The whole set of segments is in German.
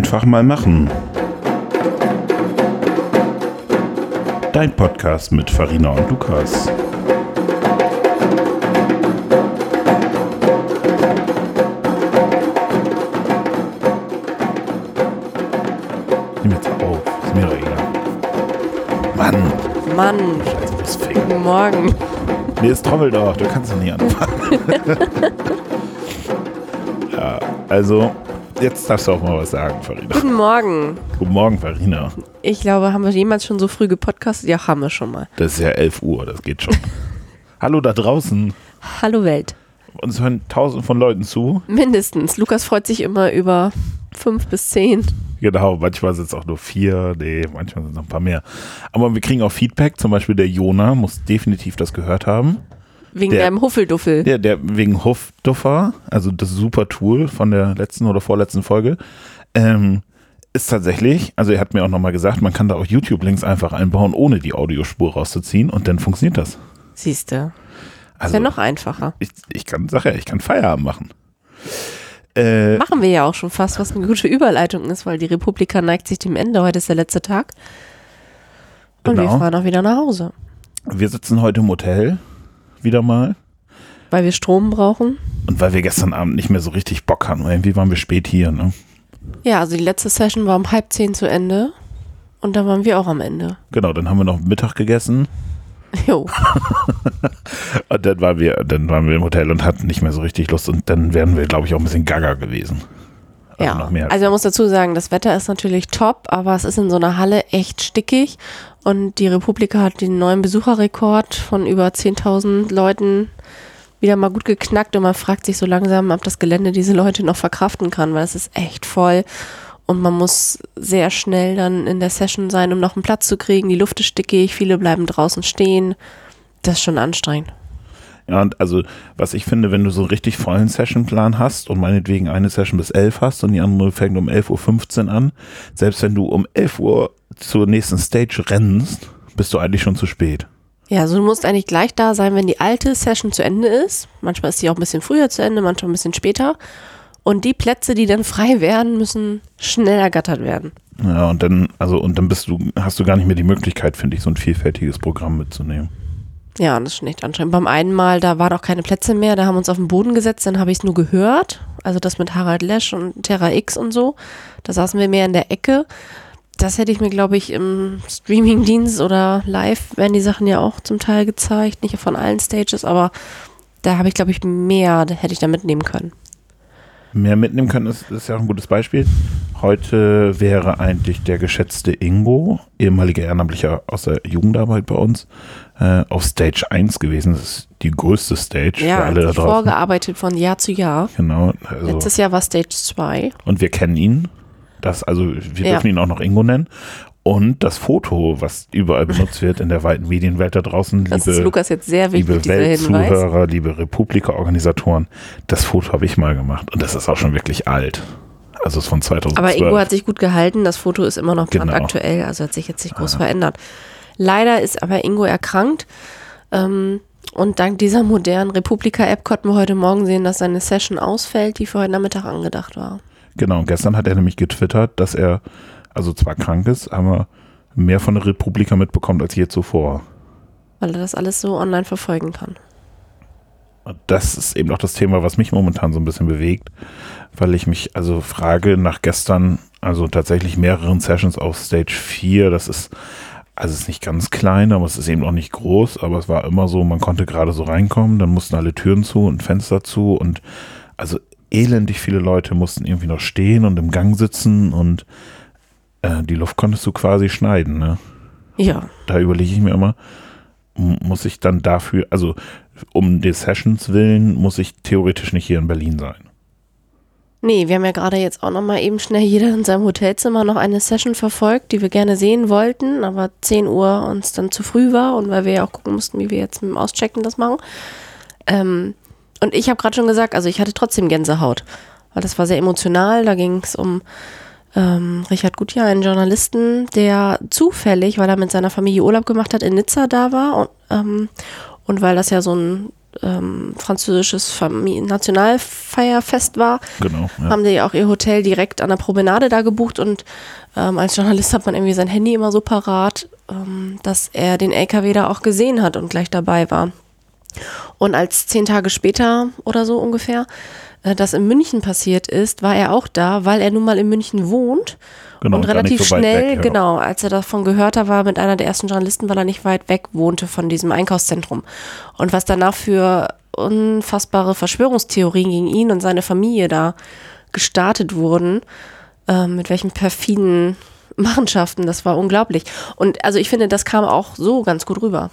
Einfach mal machen. Dein Podcast mit Farina und Lukas. Nimm jetzt auf, ist mir doch egal. Mann, Mann, scheiß Mistfinger. guten Morgen. Nee, es trommelt doch, du kannst doch nicht anfangen. ja, also, jetzt darfst du auch mal was sagen, Farina. Guten Morgen. Guten Morgen, Farina. Ich glaube, haben wir jemals schon so früh gepodcastet? Ja, haben wir schon mal. Das ist ja 11 Uhr, das geht schon. Hallo da draußen. Hallo Welt. Uns hören tausend von Leuten zu. Mindestens. Lukas freut sich immer über fünf bis zehn. Genau, manchmal sind es auch nur vier, nee, manchmal sind es noch ein paar mehr. Aber wir kriegen auch Feedback, zum Beispiel der Jona muss definitiv das gehört haben. Wegen Der- deinem Huffelduffel. Der, der wegen Huffduffer, also das super Tool von der letzten oder vorletzten Folge, ähm, ist tatsächlich, also er hat mir auch nochmal gesagt, man kann da auch YouTube-Links einfach einbauen, ohne die Audiospur rauszuziehen und dann funktioniert das. Siehst du. Also Ist ja noch einfacher. ich, ich kann, sag ja, ich kann Feierabend machen. Äh, Machen wir ja auch schon fast, was eine gute Überleitung ist, weil die Republika neigt sich dem Ende. Heute ist der letzte Tag. Und wir Genau. fahren auch wieder nach Hause. wir sitzen heute im Hotel, wieder mal. Weil wir Strom brauchen. Und weil wir gestern Abend nicht mehr so richtig Bock hatten, irgendwie waren wir spät hier, ne? Ja, also die letzte Session war um halb zehn zu Ende. Und da waren wir auch am Ende. Genau, dann haben wir noch Mittag gegessen Jo. und dann waren wir, dann waren wir im Hotel und hatten nicht mehr so richtig Lust und dann wären wir, glaube ich, auch ein bisschen gaga gewesen. Also ja, also man muss dazu sagen, das Wetter ist natürlich top, aber es ist in so einer Halle echt stickig und die Republika hat den neuen Besucherrekord von über 10.000 Leuten wieder mal gut geknackt und man fragt sich so langsam, ob das Gelände diese Leute noch verkraften kann, weil es ist echt voll und man muss sehr schnell dann in der Session sein, um noch einen Platz zu kriegen. Die Luft ist stickig, viele bleiben draußen stehen. Das ist schon anstrengend. Ja, und also, was ich finde, wenn du so einen richtig vollen Sessionplan hast und meinetwegen eine Session bis 11 hast und die andere fängt um 11.15 Uhr an, selbst wenn du um 11 Uhr zur nächsten Stage rennst, bist du eigentlich schon zu spät. Ja, also du musst eigentlich gleich da sein, wenn die alte Session zu Ende ist. Manchmal ist sie auch ein bisschen früher zu Ende, manchmal ein bisschen später. Und die Plätze, die dann frei werden, müssen schnell ergattert werden. Ja, und dann, also, und dann bist du, hast du gar nicht mehr die Möglichkeit, finde ich, so ein vielfältiges Programm mitzunehmen. Ja, das ist schon echt anstrengend. Beim einen Mal, da waren auch keine Plätze mehr, da haben wir uns auf den Boden gesetzt, dann habe ich es nur gehört. Also das mit Harald Lesch und Terra X und so. Da saßen wir mehr in der Ecke. Das hätte ich mir, glaube ich, im Streamingdienst oder live werden die Sachen ja auch zum Teil gezeigt. Nicht von allen Stages, aber da habe ich, glaube ich, mehr, hätte ich da mitnehmen können. Mehr mitnehmen können ist, ist ja auch ein gutes Beispiel. Heute wäre eigentlich der geschätzte Ingo, ehemaliger Ehrenamtlicher aus der Jugendarbeit bei uns, äh, auf Stage 1 gewesen. Das ist die größte Stage für Ja, alle da draußen. vorgearbeitet von Jahr zu Jahr. Genau. Also, Letztes Jahr war Stage 2. und wir kennen ihn. Das, also wir Ja. dürfen ihn auch noch Ingo nennen. Und das Foto, was überall benutzt wird in der weiten Medienwelt da draußen, Das ist liebe, Lukas jetzt sehr wichtig, liebe. Weltzuhörer, liebe Republika-Organisatoren, das Foto habe ich mal gemacht. Und das ist auch schon wirklich alt. Also es ist von 2012. Aber Ingo hat sich gut gehalten. Das Foto ist immer noch Genau. brandaktuell, also hat sich jetzt nicht groß verändert. Leider ist aber Ingo erkrankt. Ähm, und dank dieser modernen Republika-App konnten wir heute Morgen sehen, dass seine Session ausfällt, die für heute Nachmittag angedacht war. Genau, und gestern hat er nämlich getwittert, dass er, also zwar krank ist, aber mehr von der Republika mitbekommt als je zuvor. Weil er das alles so online verfolgen kann. Das ist eben auch das Thema, was mich momentan so ein bisschen bewegt, weil ich mich also frage nach gestern, also tatsächlich mehreren Sessions auf Stage 4, das ist, also es ist nicht ganz klein, aber es ist eben auch nicht groß, aber es war immer so, man konnte gerade so reinkommen, dann mussten alle Türen zu und Fenster zu. Und also elendig viele Leute mussten irgendwie noch stehen und im Gang sitzen. Und äh, die Luft konntest du quasi schneiden, ne? Ja, da überlege ich mir immer, muss ich dann dafür, also um des Sessions willen, muss ich theoretisch nicht hier in Berlin sein. Nee, wir haben ja gerade jetzt auch noch mal eben schnell jeder in seinem Hotelzimmer noch eine Session verfolgt, die wir gerne sehen wollten, aber 10 Uhr uns dann zu früh war und weil wir ja auch gucken mussten, wie wir jetzt mit dem Auschecken das machen. Ähm, und ich habe gerade schon gesagt, also ich hatte trotzdem Gänsehaut, weil das war sehr emotional. Da ging es um ähm, Richard Gutjahr, einen Journalisten, der zufällig, weil er mit seiner Familie Urlaub gemacht hat, in Nizza da war und, ähm, und weil das ja so ein ähm, französisches Famili Nationalfeierfest war, Genau. Ja. haben die auch ihr Hotel direkt an der Promenade da gebucht und ähm, als Journalist hat man irgendwie sein Handy immer so parat, ähm, dass er den LKW da auch gesehen hat und gleich dabei war. Und als zehn Tage später oder so ungefähr äh, das in München passiert ist, war er auch da, weil er nun mal in München wohnt Genau, und relativ so schnell, weg, ja. genau, als er davon gehört hat, war mit einer der ersten Journalisten, weil er nicht weit weg wohnte von diesem Einkaufszentrum. Und was danach für unfassbare Verschwörungstheorien gegen ihn und seine Familie da gestartet wurden, äh, mit welchen perfiden Machenschaften, das war unglaublich. Und also ich finde, das kam auch so ganz gut rüber.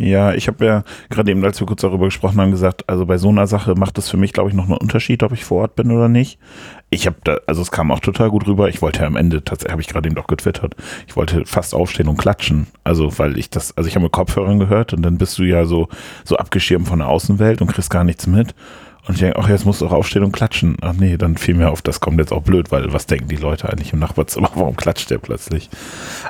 Ja, ich habe ja gerade eben, als wir kurz darüber gesprochen haben, gesagt, also bei so einer Sache macht es für mich, glaube ich, noch einen Unterschied, ob ich vor Ort bin oder nicht. Ich habe da, also es kam auch total gut rüber. Ich wollte ja am Ende, tatsächlich habe ich gerade eben doch getwittert, ich wollte fast aufstehen und klatschen. Also weil ich das, also ich habe mit Kopfhörern gehört und dann bist du ja so, so abgeschirmt von der Außenwelt und kriegst gar nichts mit. Und ich denke, ach, jetzt musst du auch aufstehen und klatschen. Ach nee, dann fiel mir auf, das kommt jetzt auch blöd, weil was denken die Leute eigentlich im Nachbarzimmer? Warum klatscht der plötzlich?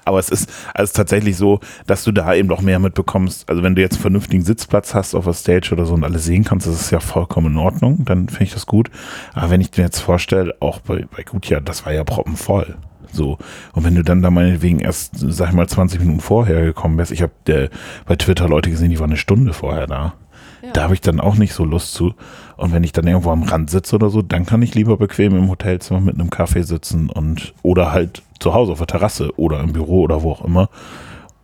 Aber es ist also tatsächlich so, dass du da eben noch mehr mitbekommst. Also wenn du jetzt einen vernünftigen Sitzplatz hast auf der Stage oder so und alle sehen kannst, das ist ja vollkommen in Ordnung, dann finde ich das gut. Aber wenn ich mir jetzt vorstelle, auch bei, bei Gutjahr, das war ja proppenvoll. So. Und wenn du dann da meinetwegen erst, sag ich mal, 20 Minuten vorher gekommen wärst, ich habe bei Twitter Leute gesehen, die waren eine Stunde vorher da. Da habe ich dann auch nicht so Lust zu. Und wenn ich dann irgendwo am Rand sitze oder so, dann kann ich lieber bequem im Hotelzimmer mit einem Kaffee sitzen und oder halt zu Hause auf der Terrasse oder im Büro oder wo auch immer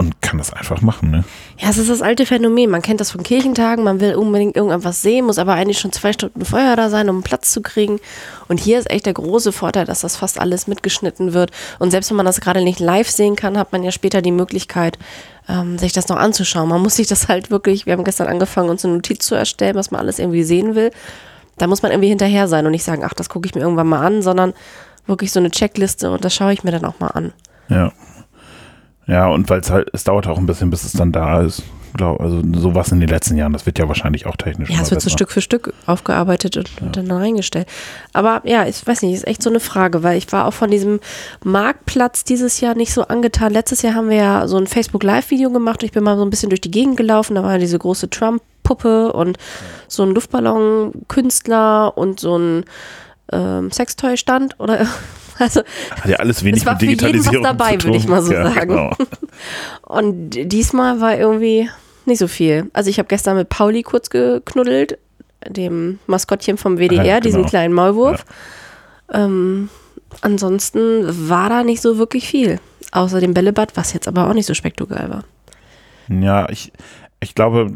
und kann das einfach machen, ne? Ja, es ist das alte Phänomen. Man kennt das von Kirchentagen, man will unbedingt irgendwas sehen, muss aber eigentlich schon zwei Stunden vorher da sein, um einen Platz zu kriegen. Und hier ist echt der große Vorteil, dass das fast alles mitgeschnitten wird. Und selbst wenn man das gerade nicht live sehen kann, hat man ja später die Möglichkeit, ähm, sich das noch anzuschauen. Man muss sich das halt wirklich, wir haben gestern angefangen, uns eine Notiz zu erstellen, was man alles irgendwie sehen will. Da muss man irgendwie hinterher sein und nicht sagen, ach, das gucke ich mir irgendwann mal an, sondern wirklich so eine Checkliste und das schaue ich mir dann auch mal an. Ja. Ja, und weil es halt, es dauert auch ein bisschen, bis es dann da ist. Glaub, also sowas in den letzten Jahren, das wird ja wahrscheinlich auch technisch. Ja, es wird so. Stück für Stück aufgearbeitet und, und dann reingestellt. Aber ja, ich weiß nicht, ist echt so eine Frage, weil ich war auch von diesem Marktplatz dieses Jahr nicht so angetan. Letztes Jahr haben wir ja so ein Facebook Live-Video gemacht und ich bin mal so ein bisschen durch die Gegend gelaufen. Da war ja diese große Trump-Puppe und so ein Luftballon-Künstler und so ein ähm, Sextoy-Stand oder also Hat ja alles wenig es war mit für jeden was Digitalisierung dabei, würde ich mal so ja, sagen. Genau. Und diesmal war irgendwie nicht so viel. Also ich habe gestern mit Pauli kurz geknuddelt, dem Maskottchen vom WDR, Ja, diesen genau. kleinen Maulwurf. Ähm, ansonsten war da nicht so wirklich viel. Außer dem Bällebad, was jetzt aber auch nicht so spektakulär war. Ja, ich, ich glaube,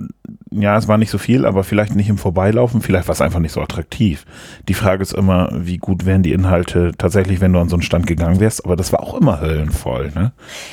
ja, es war nicht so viel, aber vielleicht nicht im Vorbeilaufen, vielleicht war es einfach nicht so attraktiv. Die Frage ist immer, wie gut wären die Inhalte tatsächlich, wenn du an so einen Stand gegangen wärst, aber das war auch immer höllenvoll, ne?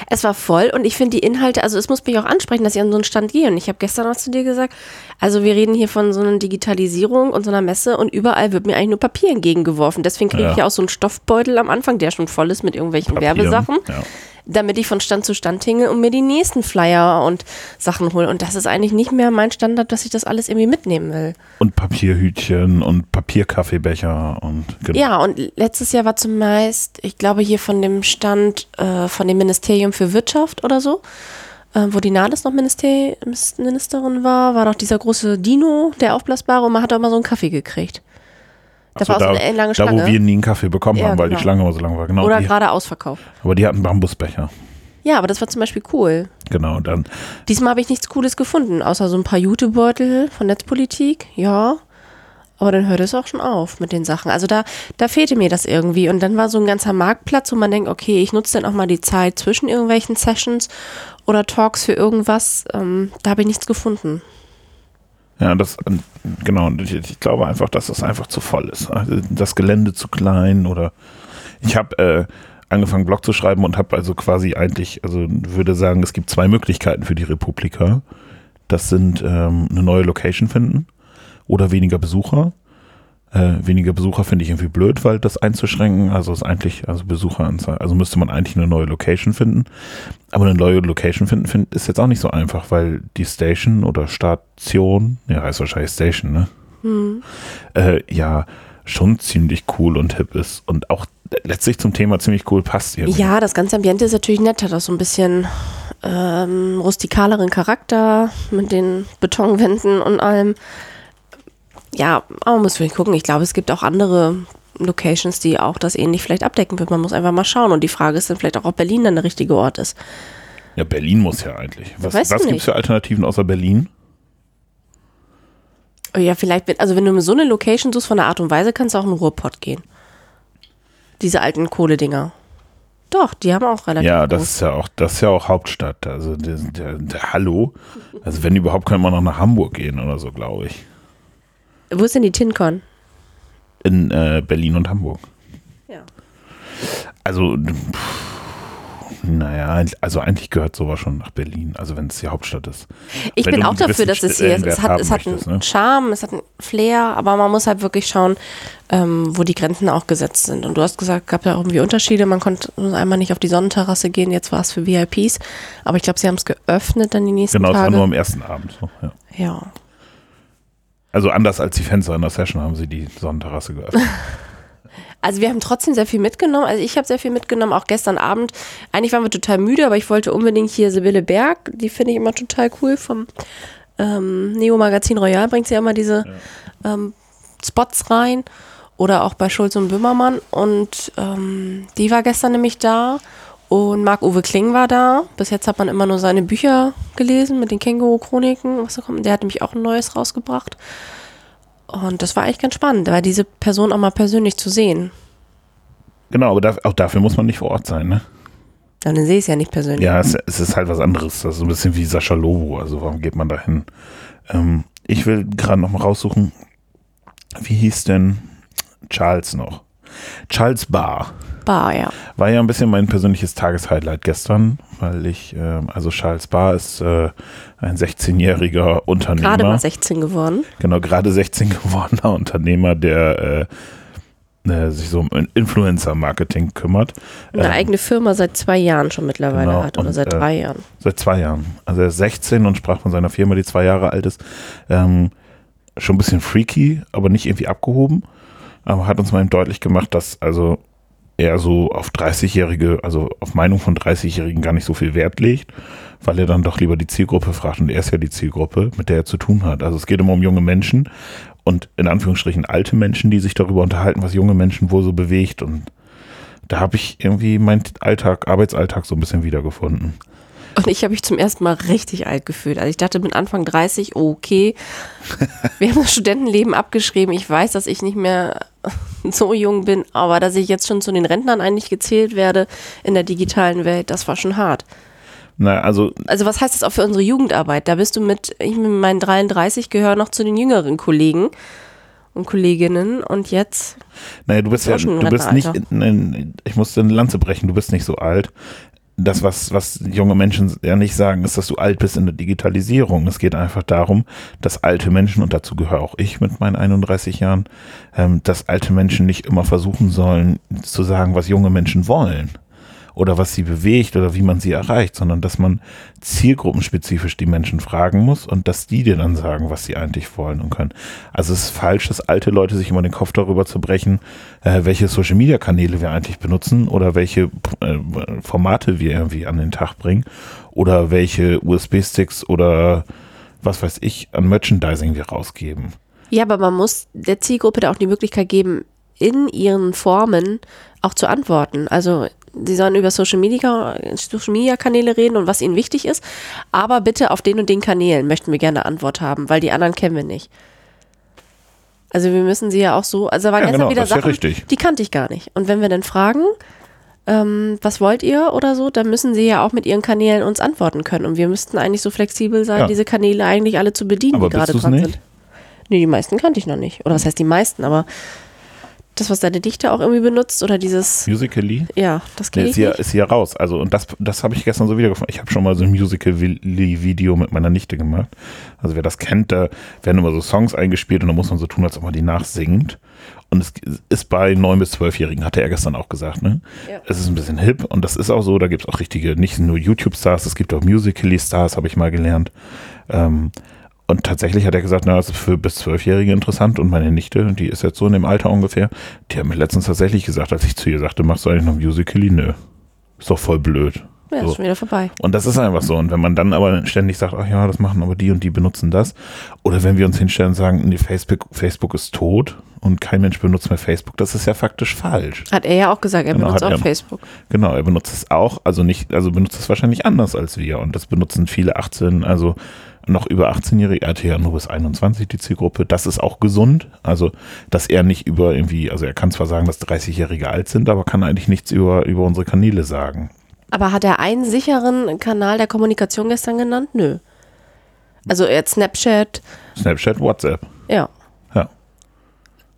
Es war voll und ich finde die Inhalte, also es muss mich auch ansprechen, dass ich an so einen Stand gehe. Und ich habe gestern noch zu dir gesagt, also wir reden hier von so einer Digitalisierung und so einer Messe und überall wird mir eigentlich nur Papier entgegengeworfen. Deswegen kriege ich Ja. auch so einen Stoffbeutel am Anfang, der schon voll ist mit irgendwelchen Papier, Werbesachen. Ja. Damit ich von Stand zu Stand hinge und mir die nächsten Flyer und Sachen hole. Und das ist eigentlich nicht mehr mein Standard, dass ich das alles irgendwie mitnehmen will. Und Papierhütchen und Papierkaffeebecher und genau. Ja, und letztes Jahr war zumeist, ich glaube hier von dem Stand äh, von dem Ministerium für Wirtschaft oder so, äh, wo die Nahles noch Minister Ministerin war, war noch dieser große Dino, der aufblasbare, und man hat auch immer so einen Kaffee gekriegt. Da Ach so, war auch so da, eine lange da, Schlange. wo wir nie einen Kaffee bekommen Ja, haben, weil genau. die Schlange immer so lang war. Genau. oder die, gerade ausverkauft. aber die hatten Bambusbecher. Ja, aber das war zum Beispiel cool. Genau. Dann, Diesmal habe ich nichts Cooles gefunden, außer so ein paar Jutebeutel von Netzpolitik, ja. Aber dann hört es auch schon auf mit den Sachen. Also da, da fehlte mir das irgendwie. Und dann war so ein ganzer Marktplatz, wo man denkt, okay, ich nutze dann auch mal die Zeit zwischen irgendwelchen Sessions oder Talks für irgendwas. Ähm, da habe ich nichts gefunden. Ja, das, genau. ich glaube einfach, dass das einfach zu voll ist. Also das Gelände zu klein oder ich habe äh, angefangen, Blog zu schreiben und habe also quasi eigentlich, also würde sagen, es gibt zwei Möglichkeiten für die Republika. Das sind ähm, eine neue Location finden oder weniger Besucher. Äh, weniger Besucher finde ich irgendwie blöd, weil das einzuschränken, also ist eigentlich, also Besucheranzahl, also müsste man eigentlich eine neue Location finden. Aber eine neue Location finden, find, ist jetzt auch nicht so einfach, weil die Station oder Station, ja, heißt wahrscheinlich Station, ne? Äh, ja, schon ziemlich cool und hip ist und auch letztlich zum Thema ziemlich cool passt irgendwie. Ja, das ganze Ambiente ist natürlich nett, hat auch so ein bisschen ähm, rustikaleren Charakter mit den Betonwänden und allem. Ja, aber man muss vielleicht gucken. Ich glaube, es gibt auch andere Locations, die auch das ähnlich vielleicht abdecken wird. Man muss einfach mal schauen. Und die Frage ist dann vielleicht auch, ob Berlin dann der richtige Ort ist. Ja, Berlin muss ja eigentlich. Was, was gibt es für Alternativen außer Berlin? Oh Ja, vielleicht, also wenn du so eine Location suchst von der Art und Weise, kannst du auch in den Ruhrpott gehen. Diese alten Kohledinger. Doch, die haben auch relativ Ja, das groß. ist ja auch, das ist ja auch Hauptstadt. Also der, der, der Hallo. Also wenn überhaupt, kann man noch nach Hamburg gehen oder so, glaube ich. Wo ist denn die TinCon? In äh, Berlin und Hamburg. Ja. Also, pff, naja, also eigentlich gehört sowas schon nach Berlin, also wenn es die Hauptstadt ist. Ich Wenn bin auch dafür, dass es hier ist. Es hat, es hat möchtest, einen ne? Charme, es hat einen Flair, aber man muss halt wirklich schauen, ähm, wo die Grenzen auch gesetzt sind. Und du hast gesagt, gab ja irgendwie Unterschiede. Man konnte einmal nicht auf die Sonnenterrasse gehen, jetzt war es für VIPs. Aber ich glaube, sie haben es geöffnet dann die nächsten Genau, es war Tage. nur am ersten Abend. So, ja. ja. Also anders als die Fenster in der Session haben sie die Sonnenterrasse geöffnet. Also wir haben trotzdem sehr viel mitgenommen. Also ich habe sehr viel mitgenommen, auch gestern Abend. Eigentlich waren wir total müde, aber ich wollte unbedingt hier Sibylle Berg, die finde ich immer total cool vom ähm, Neo Magazin Royal bringt sie ja immer diese ähm, Spots rein. Oder auch bei Schulz und Böhmermann. Und ähm, die war gestern nämlich da. Und Marc-Uwe Kling war da. Bis jetzt hat man immer nur seine Bücher gelesen mit den Känguru-Chroniken. Was da kommt. Der hat nämlich auch ein neues rausgebracht. Und das war eigentlich ganz spannend, weil diese Person auch mal persönlich zu sehen. genau, aber da, auch dafür muss man nicht vor Ort sein, ne? Dann sehe ich es ja nicht persönlich. Ja, es, es ist halt was anderes. Das ist so ein bisschen wie Sascha Lobo. Also warum geht man da hin? Ähm, ich will gerade noch mal raussuchen, wie hieß denn Charles noch? Charles Barr. Bar, ja. War ja ein bisschen mein persönliches Tageshighlight gestern, weil ich, ähm, also Charles Barr ist äh, ein 16-jähriger Unternehmer. Gerade mal 16 geworden. Genau, gerade 16 gewordener Unternehmer, der äh, äh, sich so um Influencer-Marketing kümmert. Eine Ähm, eigene Firma seit zwei Jahren schon mittlerweile Genau, hat. Oder und, seit äh, drei Jahren. Seit zwei Jahren. Also er ist 16 und sprach von seiner Firma, die zwei Jahre alt ist. Ähm, schon ein bisschen freaky, aber nicht irgendwie abgehoben. Aber hat uns mal eben deutlich gemacht, dass also er so auf 30-Jährige, also auf Meinung von 30-Jährigen gar nicht so viel Wert legt, weil er dann doch lieber die Zielgruppe fragt. Und er ist ja die Zielgruppe, mit der er zu tun hat. Also es geht immer um junge Menschen und in Anführungsstrichen alte Menschen, die sich darüber unterhalten, was junge Menschen wohl so bewegt. Und da habe ich irgendwie meinen Alltag, Arbeitsalltag so ein bisschen wiedergefunden. Und ich habe mich zum ersten Mal richtig alt gefühlt. Also ich dachte mit Anfang 30, okay, wir haben das Studentenleben abgeschrieben. Ich weiß, dass ich nicht mehr so jung bin, aber dass ich jetzt schon zu den Rentnern eigentlich gezählt werde in der digitalen Welt, das war schon hart. Na, also Also was heißt das auch für unsere Jugendarbeit? Da bist du mit, ich mit meinen 33 gehöre noch zu den jüngeren Kollegen und Kolleginnen und jetzt, Naja, du bist ja, du bist nicht, Rentenalter. nein, ich muss eine Lanze brechen, du bist nicht so alt. Das, was, was junge Menschen ja nicht sagen, ist, dass du alt bist in der Digitalisierung. Es geht einfach darum, dass alte Menschen, und dazu gehöre auch ich mit meinen 31 Jahren, ähm, dass alte Menschen nicht immer versuchen sollen, zu sagen, was junge Menschen wollen oder was sie bewegt oder wie man sie erreicht, sondern dass man zielgruppenspezifisch die Menschen fragen muss und dass die dir dann sagen, was sie eigentlich wollen und können. Also es ist falsch, dass alte Leute sich immer den Kopf darüber zu brechen, äh, welche Social-Media-Kanäle wir eigentlich benutzen oder welche äh, Formate wir irgendwie an den Tag bringen oder welche USB-Sticks oder was weiß ich an Merchandising wir rausgeben. ja, aber man muss der Zielgruppe da auch die Möglichkeit geben, in ihren Formen auch zu antworten. Also sie sollen über Social Media, Social Media Kanäle reden und was ihnen wichtig ist, aber bitte auf den und den Kanälen möchten wir gerne Antwort haben, weil die anderen kennen wir nicht. Also wir müssen sie ja auch so, also da waren Ja, gestern genau, wieder ja Sachen, richtig. die kannte ich gar nicht. Und wenn wir dann fragen, ähm, was wollt ihr oder so, dann müssen sie ja auch mit ihren Kanälen uns antworten können. Und wir müssten eigentlich so flexibel sein, Ja. diese Kanäle eigentlich alle zu bedienen, Aber die gerade dran nicht? sind. Nee, die meisten kannte ich noch nicht. Oder was heißt die meisten, aber das, was deine Dichter auch irgendwie benutzt oder dieses, Musically? ja, das Nee, kenne ist hier, ist hier raus. Also, und das, das habe ich gestern so wiedergefunden. Ich habe schon mal so ein Musical-Video mit meiner Nichte gemacht. Also, wer das kennt, da werden immer so Songs eingespielt und da muss man so tun, als ob man die nachsingt. Und es ist bei 9- bis 12-Jährigen, hatte er gestern auch gesagt, ne? Ja. Es ist ein bisschen hip und das ist auch so. Da gibt es auch richtige, nicht nur YouTube-Stars, es gibt auch Musical.ly-Stars, habe ich mal gelernt. Ähm, und tatsächlich hat er gesagt, na, das ist für bis Zwölfjährige interessant und meine Nichte, die ist jetzt so in dem Alter ungefähr, die hat mir letztens tatsächlich gesagt, als ich zu ihr sagte, machst du eigentlich noch Musical.ly? Nö. Ist doch voll blöd. Ja, So. ist schon wieder vorbei. Und das ist einfach so. Und wenn man dann aber ständig sagt, ach ja, das machen aber die und die benutzen das. Oder wenn wir uns hinstellen und sagen, nee, Facebook, Facebook ist tot und kein Mensch benutzt mehr Facebook, das ist ja faktisch falsch. Hat er ja auch gesagt, er Genau, benutzt auch er. Facebook. Genau, er benutzt es auch, also nicht, also benutzt es wahrscheinlich anders als wir. Und das benutzen viele 18, also noch über 18-Jährige, er hatte ja nur bis 21 die Zielgruppe. Das ist auch gesund. Also, dass er nicht über irgendwie, also er kann zwar sagen, dass 30-Jährige alt sind, aber kann eigentlich nichts über, über unsere Kanäle sagen. Aber hat er einen sicheren Kanal der Kommunikation gestern genannt? Nö. Also er hat Snapchat, Snapchat, WhatsApp. ja. Ja.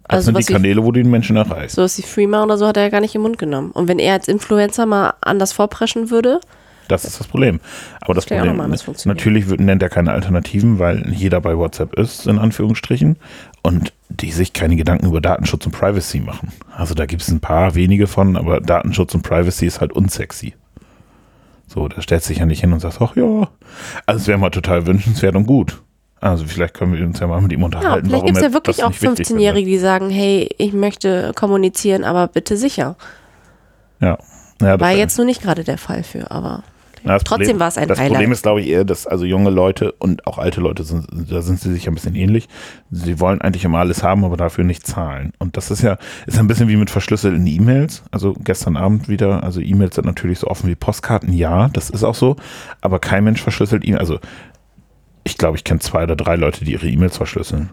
Das Also sind die Kanäle, wo du den Menschen erreichst. so was wie Freema oder so hat er ja gar nicht im Mund genommen. Und wenn er als Influencer mal anders vorpreschen würde, Das ist das Problem. Aber das, ja auch Problem, funktionieren. natürlich wird- nennt er keine Alternativen, weil jeder bei WhatsApp ist, in Anführungsstrichen, und die sich keine Gedanken über Datenschutz und Privacy machen. Also da gibt es ein paar wenige von, aber Datenschutz und Privacy ist halt unsexy. So, da stellt sich ja nicht hin und sagt, ach ja, also es wäre mal total wünschenswert und gut. Also vielleicht können wir uns ja mal mit ihm ja, unterhalten. vielleicht gibt es ja wirklich auch nicht wichtig findet. 15-Jährige, die sagen, hey, ich möchte kommunizieren, aber bitte sicher. Ja. ja War jetzt nur nicht gerade der Fall für, aber Das trotzdem Problem- war es ein Das Highlight. Problem ist, glaube ich, eher, dass also junge Leute und auch alte Leute sind, da sind sie sich ein bisschen ähnlich. Sie wollen eigentlich immer alles haben, aber dafür nicht zahlen. Und das ist ja, ist ein bisschen wie mit verschlüsselten E-Mails. Also gestern Abend wieder, also E-Mails sind natürlich so offen wie Postkarten, ja, das ist auch so. Aber kein Mensch verschlüsselt E-Mails. Also ich glaube, ich kenne zwei oder drei Leute, die ihre E-Mails verschlüsseln.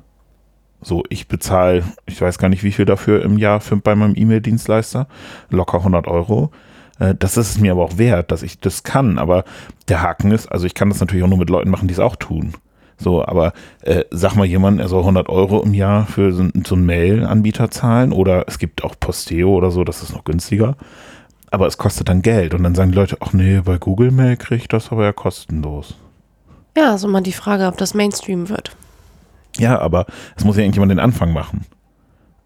So, ich bezahle, ich weiß gar nicht, wie viel dafür im Jahr für, bei meinem E-Mail-Dienstleister. Locker 100 Euro. Äh, Das ist es mir aber auch wert, dass ich das kann. Aber der Haken ist, also ich kann das natürlich auch nur mit Leuten machen, die es auch tun. So, aber äh, sag mal jemand, er soll 100 Euro im Jahr für so, einen- so einen Mail-Anbieter zahlen oder es gibt auch Posteo oder so, das ist noch günstiger. Aber es kostet dann Geld und dann sagen die Leute, ach nee, bei Google Mail kriege ich das aber ja kostenlos. ja, so mal die Frage, ob das Mainstream wird. Ja, aber es muss ja irgendjemand den Anfang machen.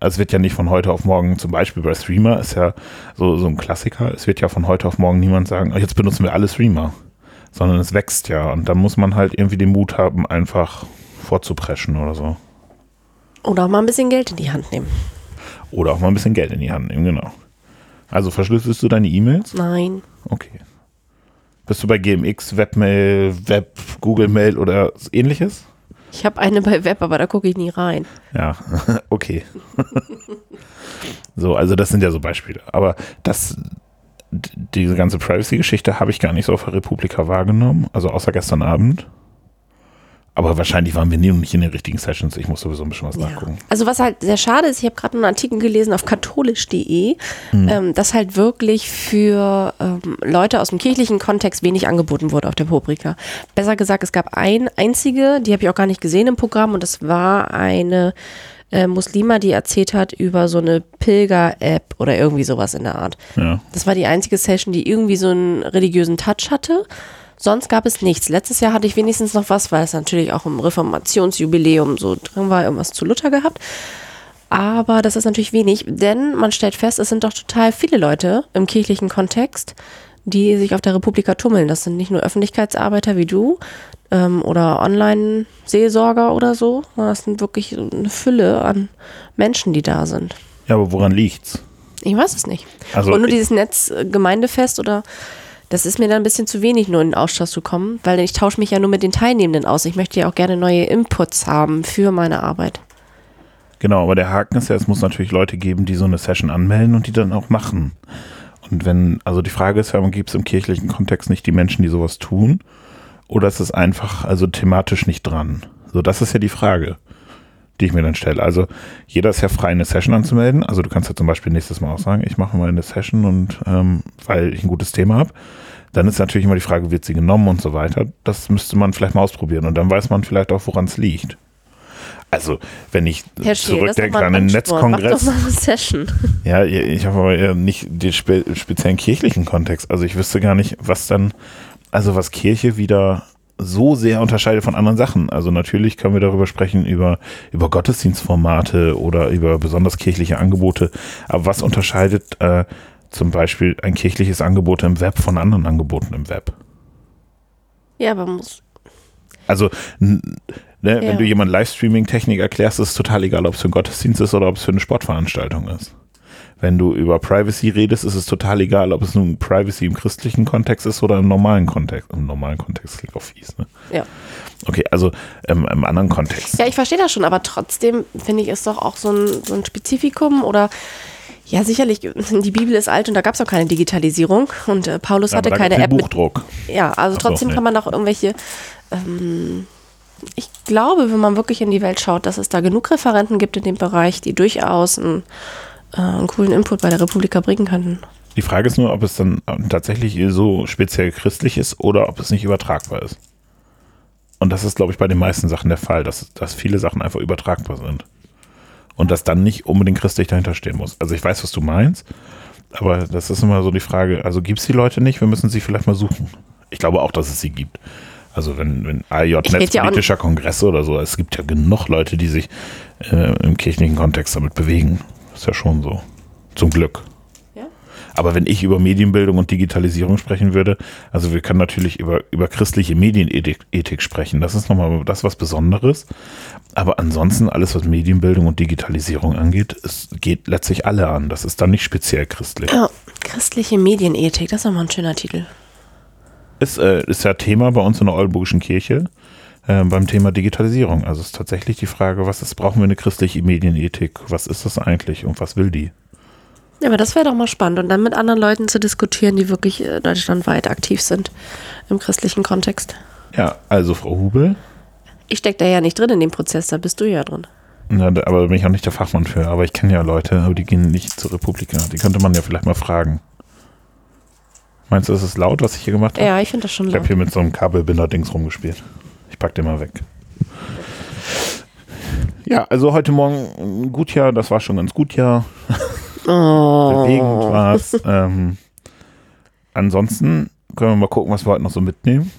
Also es wird ja nicht von heute auf morgen, zum Beispiel bei Streamer, ist ja so, so ein Klassiker, es wird ja von heute auf morgen niemand sagen, "Ah, jetzt benutzen wir alle Streamer, sondern es wächst ja und da muss man halt irgendwie den Mut haben, einfach vorzupreschen oder so. Oder auch mal ein bisschen Geld in die Hand nehmen. Oder auch mal ein bisschen Geld in die Hand nehmen, genau. Also verschlüsselst du deine E-Mails? Nein. Okay. Bist du bei GMX, Webmail, Web, Google Mail oder ähnliches? Ich habe eine bei Web, aber da gucke ich nie rein. Ja, okay. so, also das sind ja so Beispiele. Aber das, diese ganze Privacy-Geschichte habe ich gar nicht so auf der Republika wahrgenommen, also außer gestern Abend. Aber wahrscheinlich waren wir nicht in den richtigen Sessions. Ich muss sowieso ein bisschen was nachgucken. Also was halt sehr schade ist, ich habe gerade einen Artikel gelesen auf katholisch.de, Mhm. ähm, dass halt wirklich für ähm, Leute aus dem kirchlichen Kontext wenig angeboten wurde auf der Publika. Besser gesagt, es gab ein einzige, die habe ich auch gar nicht gesehen im Programm und das war eine äh, Muslima, die erzählt hat über so eine Pilger-App oder irgendwie sowas in der Art. Ja. Das war die einzige Session, die irgendwie so einen religiösen Touch hatte. Sonst gab es nichts. Letztes Jahr hatte ich wenigstens noch was, weil es natürlich auch im Reformationsjubiläum so drin war, irgendwas zu Luther gehabt. Aber das ist natürlich wenig, denn man stellt fest, es sind doch total viele Leute im kirchlichen Kontext, die sich auf der Republika tummeln. Das sind nicht nur Öffentlichkeitsarbeiter wie du ähm, oder Online-Seelsorger oder so, sondern das sind wirklich so eine Fülle an Menschen, die da sind. ja, aber woran liegt's? Ich weiß es nicht. Also Und nur dieses Netz Gemeindefest oder das ist mir dann ein bisschen zu wenig, nur in den Austausch zu kommen, weil ich tausche mich ja nur mit den Teilnehmenden aus. Ich möchte ja auch gerne neue Inputs haben für meine Arbeit. Genau, aber der Haken ist ja, es muss natürlich Leute geben, die so eine Session anmelden und die dann auch machen. Und wenn, also die Frage ist ja, gibt es im kirchlichen Kontext nicht die Menschen, die sowas tun? Oder ist es einfach, also thematisch nicht dran? So, das ist ja die Frage, die ich mir dann stelle. Also, jeder ist ja frei, eine Session anzumelden. Also, du kannst ja zum Beispiel nächstes Mal auch sagen, ich mache mal eine Session und ähm, weil ich ein gutes Thema habe. Dann ist natürlich immer die Frage, wird sie genommen und so weiter. Das müsste man vielleicht mal ausprobieren und dann weiß man vielleicht auch, woran es liegt. Also, wenn ich doch zurückdenke an den Ansporn. Mach doch Netzkongress. mal eine Session. Ja, ich habe aber eher nicht den spe speziellen kirchlichen Kontext. Also ich wüsste gar nicht, was dann, also was Kirche wieder so sehr unterscheidet von anderen Sachen. Also natürlich können wir darüber sprechen, über, über Gottesdienstformate oder über besonders kirchliche Angebote. Aber was unterscheidet äh, zum Beispiel ein kirchliches Angebot im Web von anderen Angeboten im Web? Ja, aber muss. Also, ne, Ja. wenn du jemand Livestreaming-Technik erklärst, ist es total egal, ob es für einen Gottesdienst ist oder ob es für eine Sportveranstaltung ist. Wenn du über Privacy redest, ist es total egal, ob es nun Privacy im christlichen Kontext ist oder im normalen Kontext. Im normalen Kontext klingt auch fies, ne? Ja. Okay, also ähm, im anderen Kontext. Ja, ich verstehe das schon, aber trotzdem finde ich es doch auch so ein, so ein Spezifikum oder ja, sicherlich, die Bibel ist alt und da gab es auch keine Digitalisierung und äh, Paulus Ja, hatte keine App den mit Buchdruck. Ja, also Ach so, trotzdem nee. kann man auch irgendwelche. Ähm, ich glaube, wenn man wirklich in die Welt schaut, dass es da genug Referenten gibt in dem Bereich, die durchaus einen, äh, einen coolen Input bei der Republika bringen könnten. Die Frage ist nur, ob es dann tatsächlich so speziell christlich ist oder ob es nicht übertragbar ist. Und das ist, glaube ich, bei den meisten Sachen der Fall, dass, dass viele Sachen einfach übertragbar sind. Und dass dann nicht unbedingt christlich dahinter stehen muss. Also ich weiß, was du meinst, aber das ist immer so die Frage, also gibt es die Leute nicht? Wir müssen sie vielleicht mal suchen. Ich glaube auch, dass es sie gibt. Also wenn, wenn AJ red ja Netzpolitischer Kongress oder so, es gibt ja genug Leute, die sich äh, im kirchlichen Kontext damit bewegen. Ist ja schon so. Zum Glück. Ja? Aber wenn ich über Medienbildung und Digitalisierung sprechen würde, also wir können natürlich über, über christliche Medienethik Ethik sprechen. Das ist nochmal das was Besonderes. Aber ansonsten alles, was Medienbildung und Digitalisierung angeht, es geht letztlich alle an. Das ist dann nicht speziell christlich. Ja, christliche Medienethik, das ist nochmal ein schöner Titel. Ist, äh, ist ja Thema bei uns in der Oldenburgischen Kirche äh, beim Thema Digitalisierung. Also ist tatsächlich die Frage, was ist, brauchen wir eine christliche Medienethik? Was ist das eigentlich und was will die? Ja, aber das wäre doch mal spannend und dann mit anderen Leuten zu diskutieren, die wirklich äh, deutschlandweit aktiv sind im christlichen Kontext. Ja, also Frau Hubel, Ich stecke da ja nicht drin in dem Prozess, da bist du ja drin. Ja, da- aber da bin ich auch nicht der Fachmann für. Aber ich kenne ja Leute, aber die gehen nicht zur Republika. Die könnte man ja vielleicht mal fragen. Meinst du, es ist laut, was ich hier gemacht habe? Ja, ich finde das schon Ich habe laut. hier mit so einem Kabelbinder-Dings rumgespielt. Ich pack den mal weg. Ja, also heute Morgen ein gut Jahr, das war schon ganz gut Jahr. Oh. Bewegend war es. Ähm, ansonsten können wir mal gucken, was wir heute noch so mitnehmen.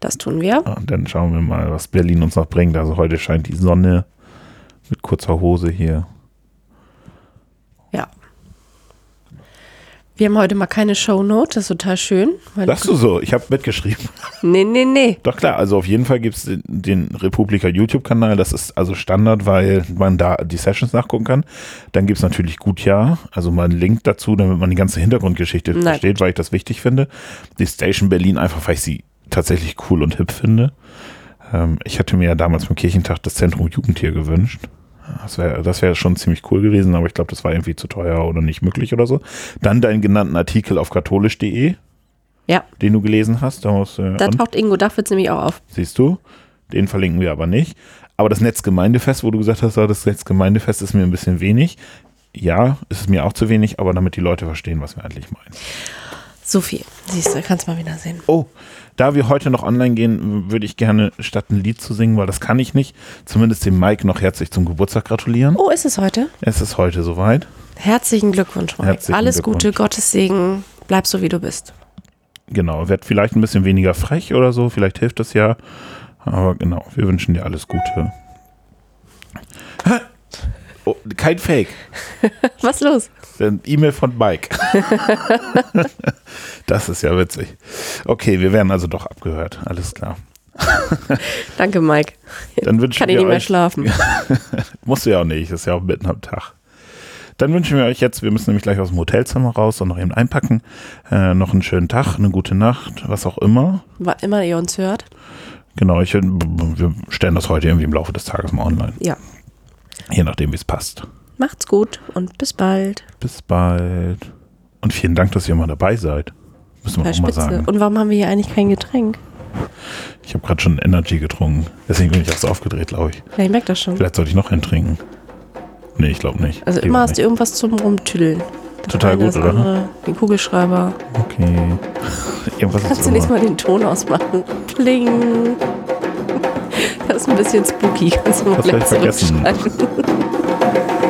Das tun wir. Und dann schauen wir mal, was Berlin uns noch bringt. Also heute scheint die Sonne mit kurzer Hose hier. Ja. Wir haben heute mal keine Shownote, das ist total schön. Sagst du so? Ich habe mitgeschrieben. Nee, nee, nee. Doch klar, also auf jeden Fall gibt es den, den Republika YouTube-Kanal. Das ist also Standard, weil man da die Sessions nachgucken kann. Dann gibt es natürlich Gutjahr, also mal einen Link dazu, damit man die ganze Hintergrundgeschichte Na versteht, weil ich das wichtig finde. Die Station Berlin einfach, weil ich sie tatsächlich cool und hip finde. Ähm, ich hatte mir ja damals beim Kirchentag das Zentrum Jugendtier gewünscht. Das wäre das wär schon ziemlich cool gewesen, aber ich glaube, das war irgendwie zu teuer oder nicht möglich oder so. Dann deinen genannten Artikel auf katholisch.de, Ja, den du gelesen hast. Da musst, du- da taucht Ingo Dachwitz nämlich auch auf. Siehst du? Den verlinken wir aber nicht. Aber das Netzgemeindefest, wo du gesagt hast, ah, das Netzgemeindefest ist mir ein bisschen wenig. Ja, ist es mir auch zu wenig, aber damit die Leute verstehen, was wir eigentlich meinen. Sophie, siehst du, kannst mal wieder sehen. Oh, da wir heute noch online gehen, würde ich gerne statt ein Lied zu singen, weil das kann ich nicht, zumindest dem Mike noch herzlich zum Geburtstag gratulieren. Oh, ist es heute? Es ist heute soweit. Herzlichen Glückwunsch, Mike. Herzlichen Alles Glückwunsch. Gute, Gottes Segen. Bleib so, wie du bist. Genau, wird vielleicht ein bisschen weniger frech oder so, vielleicht hilft das ja. Aber genau, wir wünschen dir alles Gute. Oh, kein Fake. Was ist los? E-Mail von Mike. das ist ja witzig. Okay, wir werden also doch abgehört. Alles klar. Danke, Mike. Dann wünschen Kann ich nicht mehr euch, schlafen. Musst du ja auch nicht, ist ja auch mitten am Tag. Dann wünschen wir euch jetzt, wir müssen nämlich gleich aus dem Hotelzimmer raus und noch eben einpacken. Äh, noch einen schönen Tag, eine gute Nacht, was auch immer. Wann immer ihr uns hört. Genau, ich, wir stellen das heute irgendwie im Laufe des Tages mal online. Ja. Je nachdem, wie es passt. Macht's gut und bis bald. Bis bald. Und vielen Dank, dass ihr mal dabei seid. Müssen wir auch mal sagen. Und warum haben wir hier eigentlich kein Getränk? Ich habe gerade schon Energy getrunken. Deswegen bin ich erst aufgedreht, glaube ich. Ja, ich merke das schon. Vielleicht sollte ich noch einen trinken. Nee, ich glaube nicht. Also immer hast du irgendwas zum Rumtüdeln. Das Total gut, oder? andere, Den Kugelschreiber. Okay. Irgendwas Kannst du immer. nächstes Mal den Ton ausmachen? Pling. Das ist ein bisschen spooky. Mal Das hab ich vergessen.